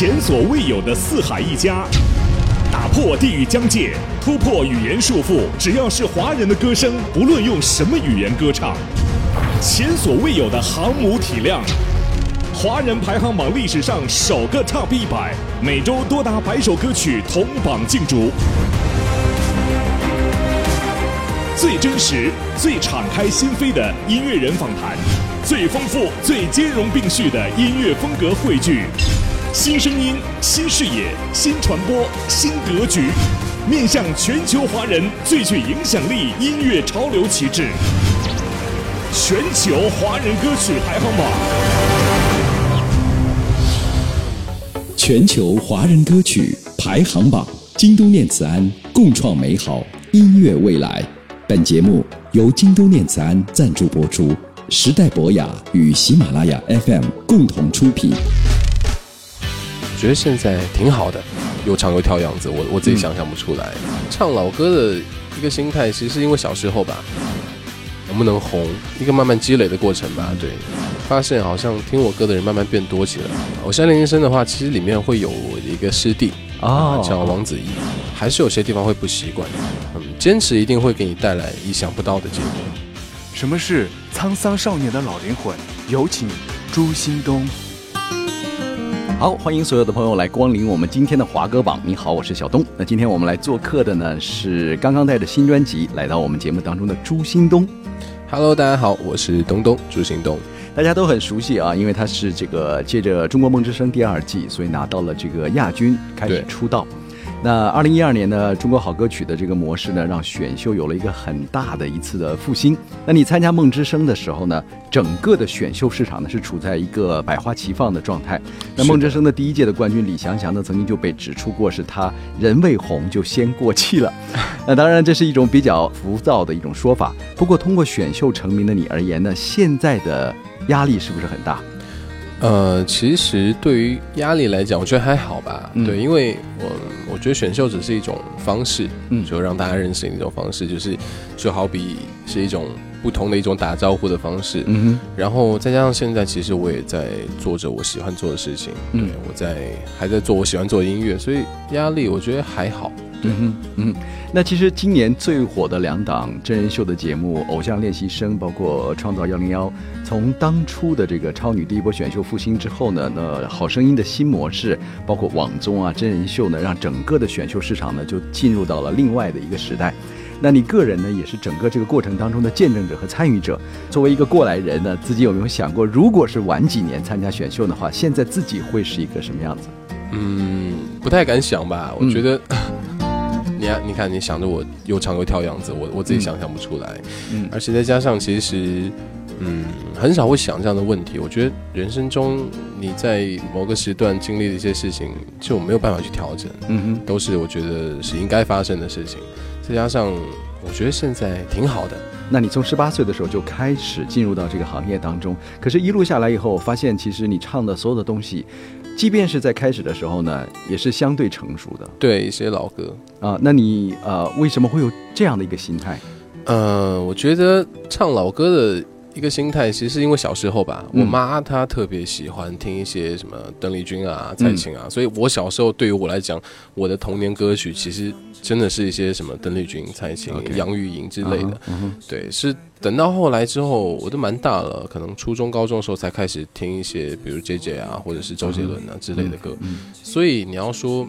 前所未有的四海一家，打破地域疆界，突破语言束缚。只要是华人的歌声，不论用什么语言歌唱，前所未有的航母体量。华人排行榜历史上首个 Top 一百，每周多达百首歌曲同榜竞逐。最真实、最敞开心扉的音乐人访谈，最丰富、最兼容并蓄的音乐风格汇聚，新声音、新视野、新传播、新格局，面向全球华人最具影响力音乐潮流旗帜——全球华人歌曲排行榜。全球华人歌曲排行榜，京都念慈庵共创美好音乐未来。本节目由京都念慈庵赞助播出，时代博雅与喜马拉雅 FM 共同出品。我觉得现在挺好的，又唱又跳样子，我我自己想象不出来。唱老歌的一个心态，其实是因为小时候吧，能不能红，一个慢慢积累的过程吧。对，发现好像听我歌的人慢慢变多起来。我山林医生的话，其实里面会有我的一个师弟啊，叫王子怡，还是有些地方会不习惯。嗯，坚持一定会给你带来意想不到的结果。什么是沧桑少年的老灵魂？有请朱新东。好，欢迎所有的朋友来光临我们今天的华歌榜。你好，我是小东。那今天我们来做客的呢是刚刚带着新专辑来到我们节目当中的朱新东。Hello，大家好，我是东东朱新东。大家都很熟悉啊，因为他是这个借着《中国梦之声》第二季，所以拿到了这个亚军，开始出道。那二零一二年呢，中国好歌曲的这个模式呢，让选秀有了一个很大的一次的复兴。那你参加梦之声的时候呢，整个的选秀市场呢是处在一个百花齐放的状态。那梦之声的第一届的冠军李祥祥呢，曾经就被指出过是他人未红就先过气了。那当然这是一种比较浮躁的一种说法。不过通过选秀成名的你而言呢，现在的压力是不是很大？呃，其实对于压力来讲，我觉得还好吧。对，因为我我觉得选秀只是一种方式，嗯，就让大家认识你一种方式，就是就好比是一种不同的一种打招呼的方式。嗯哼。然后再加上现在，其实我也在做着我喜欢做的事情，对我在还在做我喜欢做的音乐，所以压力我觉得还好。嗯哼，嗯，那其实今年最火的两档真人秀的节目《偶像练习生》，包括《创造幺零幺》，从当初的这个超女第一波选秀复兴之后呢，那好声音的新模式，包括网综啊、真人秀呢，让整个的选秀市场呢就进入到了另外的一个时代。那你个人呢，也是整个这个过程当中的见证者和参与者。作为一个过来人呢，自己有没有想过，如果是晚几年参加选秀的话，现在自己会是一个什么样子？嗯，不太敢想吧。我觉得。你看，你想着我又唱又跳样子，我我自己想象不出来。嗯，而且再加上，其实，嗯，很少会想这样的问题。我觉得人生中你在某个时段经历的一些事情，就没有办法去调整。嗯哼，都是我觉得是应该发生的事情。再加上，我觉得现在挺好的。那你从十八岁的时候就开始进入到这个行业当中，可是，一路下来以后，发现其实你唱的所有的东西。即便是在开始的时候呢，也是相对成熟的。对一些老歌啊，那你呃为什么会有这样的一个心态？呃，我觉得唱老歌的一个心态，其实是因为小时候吧，我妈她特别喜欢听一些什么邓丽君啊、蔡琴啊，所以我小时候对于我来讲，我的童年歌曲其实真的是一些什么邓丽君、蔡琴、杨钰莹之类的。对，是。等到后来之后，我都蛮大了，可能初中、高中的时候才开始听一些，比如 J J 啊，或者是周杰伦啊之类的歌。所以你要说，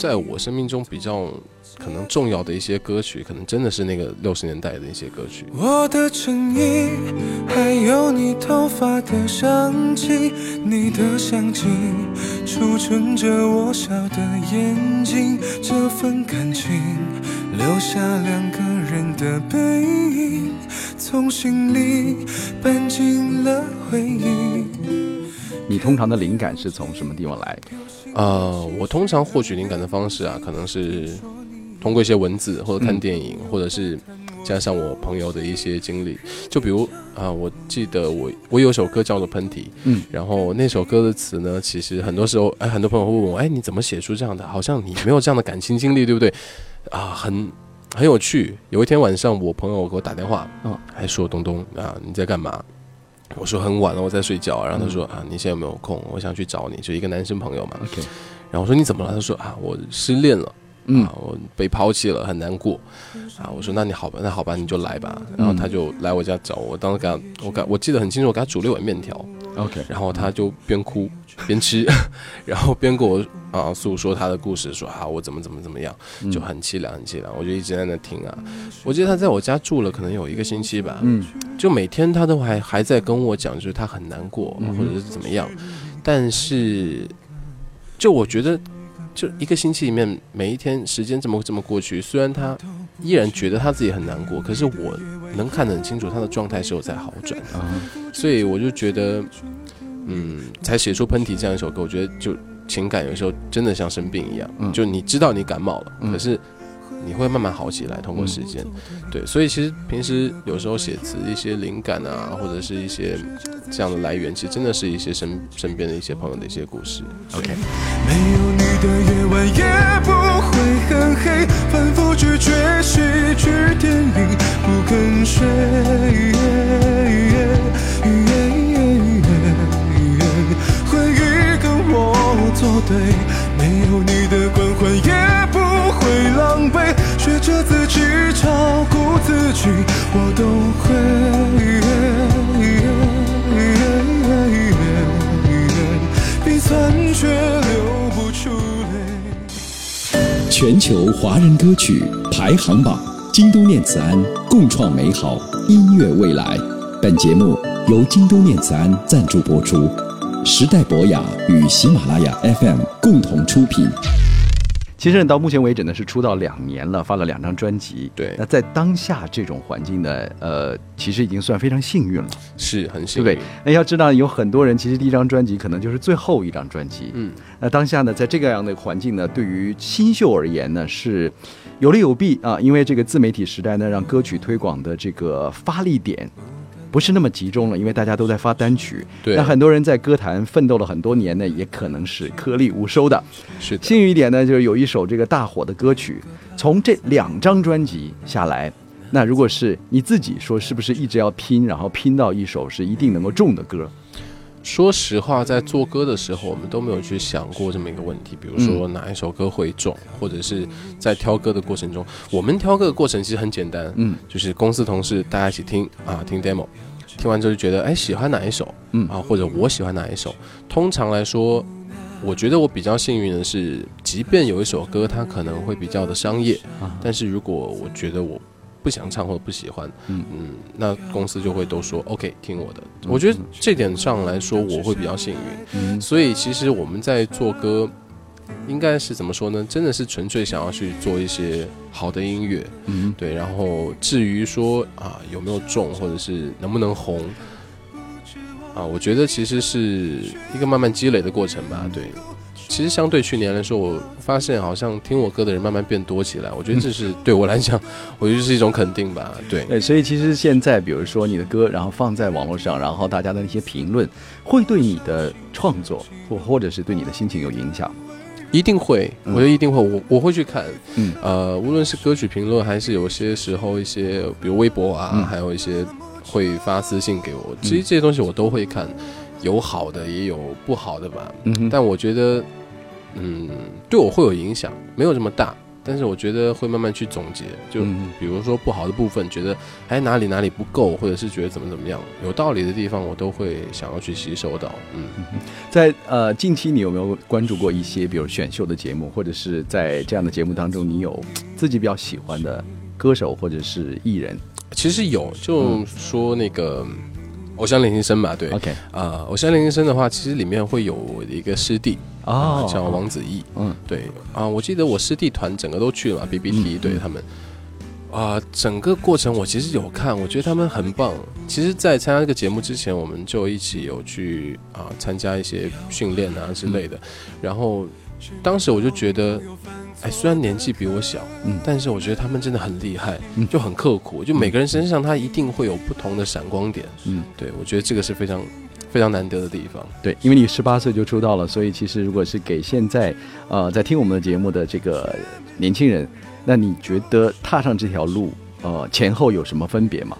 在我生命中比较可能重要的一些歌曲，可能真的是那个六十年代的一些歌曲。我的衬衣，还有你头发的香气，你的香气储存着我笑的眼睛，这份感情留下两个人的背影。从心里搬进了回忆。你通常的灵感是从什么地方来？呃，我通常获取灵感的方式啊，可能是通过一些文字，或者看电影，或者是加上我朋友的一些经历。就比如啊，我记得我我有首歌叫做《喷嚏》，嗯，然后那首歌的词呢，其实很多时候，哎，很多朋友会问我，哎，你怎么写出这样的？好像你没有这样的感情经历，对不对？啊，很。很有趣。有一天晚上，我朋友给我打电话，嗯，还说东东啊，你在干嘛？我说很晚了，我在睡觉。然后他说啊，你现在有没有空？我想去找你，就一个男生朋友嘛。OK，然后我说你怎么了？他说啊，我失恋了。嗯啊，我被抛弃了，很难过。啊，我说那你好吧，那好吧，你就来吧。然后他就来我家找我，当时给他，我给我记得很清楚，我给他煮了一碗面条，OK，然后他就边哭 边吃，然后边跟我啊诉说他的故事，说啊我怎么怎么怎么样，就很凄凉很凄凉。我就一直在那听啊。我记得他在我家住了可能有一个星期吧，嗯，就每天他都还还在跟我讲，就是他很难过或者是怎么样，但是就我觉得。就一个星期里面，每一天时间这么这么过去，虽然他依然觉得他自己很难过，可是我能看得很清楚他的状态是有在好转，啊，所以我就觉得，嗯，才写出《喷嚏》这样一首歌，我觉得就情感有时候真的像生病一样，嗯。就你知道你感冒了，嗯。可是你会慢慢好起来，通过时间，对，所以其实平时有时候写词一些灵感啊，或者是一些这样的来源，其实真的是一些身身边的一些朋友的一些故事。OK，没有你的夜晚也不会很黑，反复咀嚼戏剧电影，不肯睡。回忆跟我作对，没有你的全球华人歌曲排行榜，京都念慈庵共创美好音乐未来。本节目由京都念慈庵赞助播出，时代博雅与喜马拉雅 FM 共同出品。其实到目前为止呢是出道两年了，发了两张专辑。对那在当下这种环境呢，呃，其实已经算非常幸运了，是很对不对幸运，？那要知道，有很多人其实第一张专辑可能就是最后一张专辑。嗯，那当下呢，在这个样的环境呢，对于新秀而言呢，是有利有弊啊。因为这个自媒体时代呢，让歌曲推广的这个发力点不是那么集中了，因为大家都在发单曲。对那很多人在歌坛奋斗了很多年呢，也可能是颗粒无收的。是的，幸运一点呢，就是有一首这个大火的歌曲，从这两张专辑下来。那如果是你自己说，是不是一直要拼，然后拼到一首是一定能够中的歌？说实话，在做歌的时候，我们都没有去想过这么一个问题，比如说哪一首歌会中，或者是在挑歌的过程中，我们挑歌的过程其实很简单，嗯，就是公司同事大家一起听啊，听 demo，听完之后就觉得哎喜欢哪一首，嗯啊，或者我喜欢哪一首。通常来说，我觉得我比较幸运的是，即便有一首歌它可能会比较的商业，啊但是如果我觉得我不想唱或者不喜欢，嗯嗯，那公司就会都说 OK 听我的。我觉得这点上来说，我会比较幸运。嗯所以其实我们在做歌，应该是怎么说呢？真的是纯粹想要去做一些好的音乐，嗯，对。然后至于说啊有没有中，或者是能不能红，啊，我觉得其实是一个慢慢积累的过程吧。对，其实相对去年来说，我发现好像听我歌的人慢慢变多起来，我觉得这是 对我来讲，我觉得是一种肯定吧。对，对，所以其实现在，比如说你的歌，然后放在网络上，然后大家的那些评论，会对你的创作或或者是对你的心情有影响。一定会，嗯。我觉得一定会，我我会去看，嗯。呃，无论是歌曲评论，还是有些时候一些，比如微博啊，嗯。还有一些会发私信给我，其实这些东西我都会看，有好的也有不好的吧，嗯，但我觉得，嗯，对我会有影响，没有这么大，但是我觉得会慢慢去总结，就嗯比如说不好的部分，觉得哎哪里哪里不够，或者是觉得怎么怎么样，有道理的地方，我都会想要去吸收到，嗯。在呃近期，你有没有关注过一些，比如选秀的节目，或者是在这样的节目当中，你有自己比较喜欢的歌手或者是艺人其实有，就说那个《偶像练习生》吧，对，？OK，啊，偶像练习生》的话，其实里面会有一个师弟哦啊，叫王子异，嗯。对啊，我记得我师弟团整个都去了嘛，BBT 嗯对他们。啊，整个过程我其实有看，我觉得他们很棒。其实，在参加这个节目之前，我们就一起有去啊参加一些训练啊之类的。嗯然后，当时我就觉得，哎，虽然年纪比我小，嗯。但是我觉得他们真的很厉害，嗯。就很刻苦，就每个人身上他一定会有不同的闪光点。嗯，对我觉得这个是非常非常难得的地方。对，因为你十八岁就出道了，所以其实如果是给现在呃在听我们的节目的这个年轻人，那你觉得踏上这条路，呃前后有什么分别吗？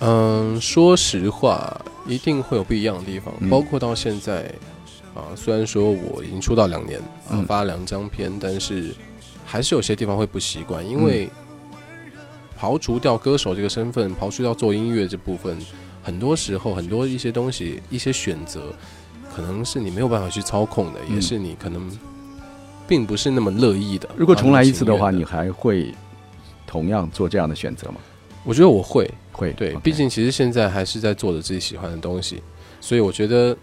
嗯，说实话，一定会有不一样的地方，嗯包括到现在啊，虽然说我已经出道两年，啊嗯，发了两张片，但是还是有些地方会不习惯，因为刨除掉歌手这个身份，刨除掉做音乐这部分，很多时候很多一些东西、一些选择，可能是你没有办法去操控的，嗯也是你可能并不是那么乐意的。如果重来一次的话，啊你还会同样做这样的选择吗？我觉得我会，会，对毕竟其实现在还是在做着自己喜欢的东西，所以我觉得，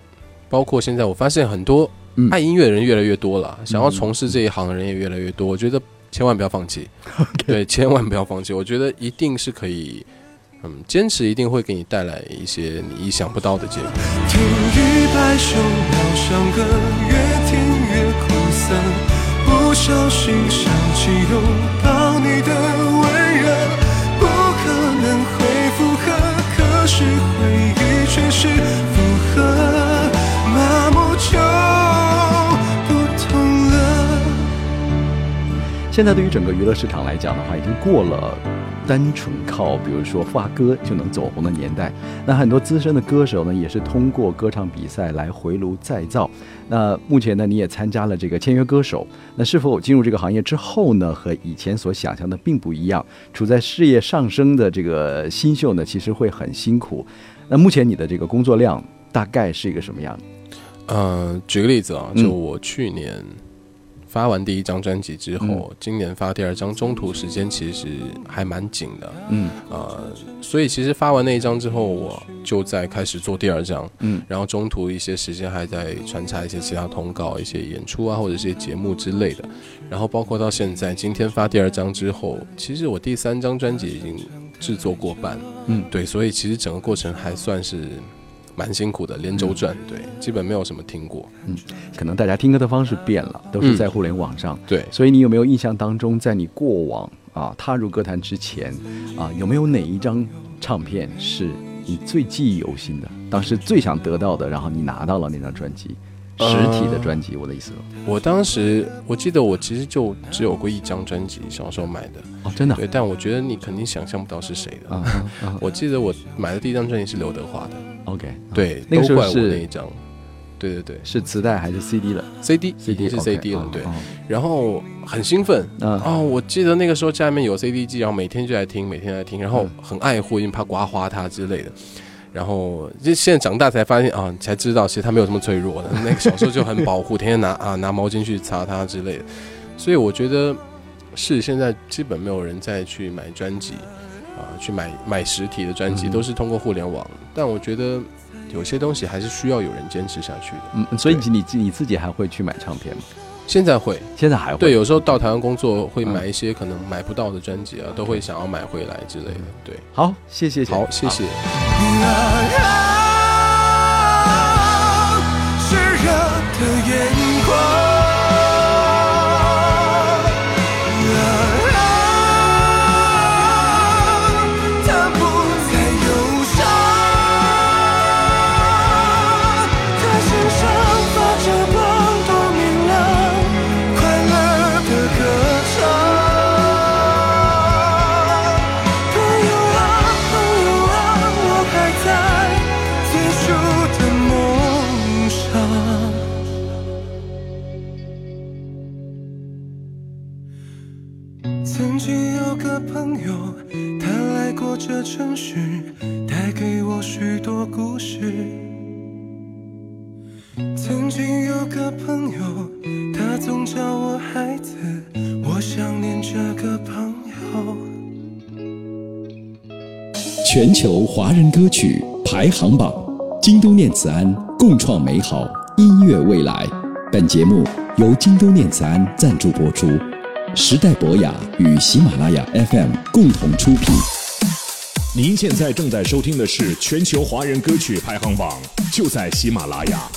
包括现在我发现很多嗯爱音乐的人越来越多了，想要从事这一行的人也越来越多。我觉得千万不要放弃，对，千万不要放弃。我觉得一定是可以，嗯，坚持一定会给你带来一些你意想不到的结果。听一百首疗伤歌，越听越苦涩，不小心想起拥抱你的温热，不可能会复合，可是回忆却是负荷，麻木就不痛了。现在对于整个娱乐市场来讲的话，已经过了单纯靠比如说发歌就能走红的年代。那很多资深的歌手呢，也是通过歌唱比赛来回炉再造。那目前呢，你也参加了这个签约歌手。那是否进入这个行业之后呢，和以前所想象的并不一样？处在事业上升的这个新秀呢，其实会很辛苦。那目前你的这个工作量大概是一个什么样？呃，举个例子啊，就我去年发完第一张专辑之后，嗯。今年发第二张，中途时间其实还蛮紧的。嗯。呃，所以其实发完那一张之后，我就在开始做第二张，嗯。然后中途一些时间还在穿插一些其他通告、一些演出啊，或者一些节目之类的。然后包括到现在，今天发第二张之后，其实我第三张专辑已经制作过半，嗯。对，所以其实整个过程还算是蛮辛苦的，连轴转，对，基本没有什么听过，嗯可能大家听歌的方式变了，都是在互联网上。对。所以你有没有印象当中，在你过往啊踏入歌坛之前啊，有没有哪一张唱片是你最记忆犹新的？当时最想得到的，然后你拿到了那张专辑，实体的专辑，我的意思我当时我记得我其实就只有过一张专辑，小时候买的，哦，真的对，但我觉得你肯定想象不到是谁的。啊啊啊 我记得我买的第一张专辑是刘德华的，，OK，啊对，那个时候是那一张，对对对是磁带还是 CD 了？CD，CD 是 CD 了，啊对。啊然后很兴奋，嗯哦，我记得那个时候家里面有 CD 机，然后每天就在听，每天在听，然后嗯很爱护，因为怕刮花它之类的。然后就现在长大才发现啊，才知道其实它没有这么脆弱的。那个小时候就很保护，天天拿啊拿毛巾去擦它之类的。所以我觉得是现在基本没有人再去买专辑啊，去买买实体的专辑，嗯都是通过互联网。但我觉得有些东西还是需要有人坚持下去的。嗯，所以对你你自己还会去买唱片吗？现在会，现在还会对，有时候到台湾工作会嗯买一些可能买不到的专辑啊，都会想要买回来之类的。对，好，谢谢，好，谢谢。想念这个朋友。全球华人歌曲排行榜，京都念慈庵共创美好音乐未来。本节目由京都念慈庵赞助播出，时代博雅与喜马拉雅 FM 共同出品。您现在正在收听的是全球华人歌曲排行榜，就在喜马拉雅。